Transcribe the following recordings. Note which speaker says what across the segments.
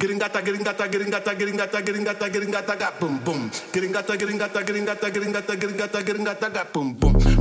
Speaker 1: Gringata, gringata, gringata, gringata, gringata, gringata, got boom boom. Gringata, gringata, gringata, gringata, gringata, got boom boom.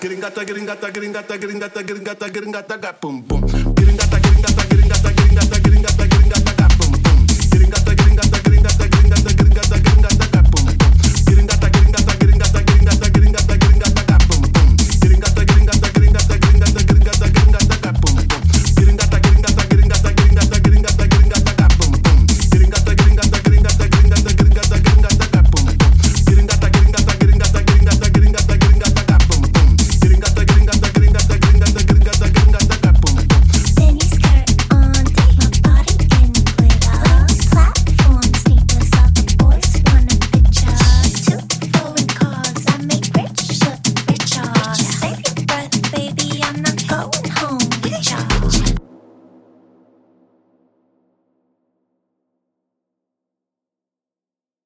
Speaker 1: Gringata, gringata, gringata, gringata, gringata, gringata, got boom boom.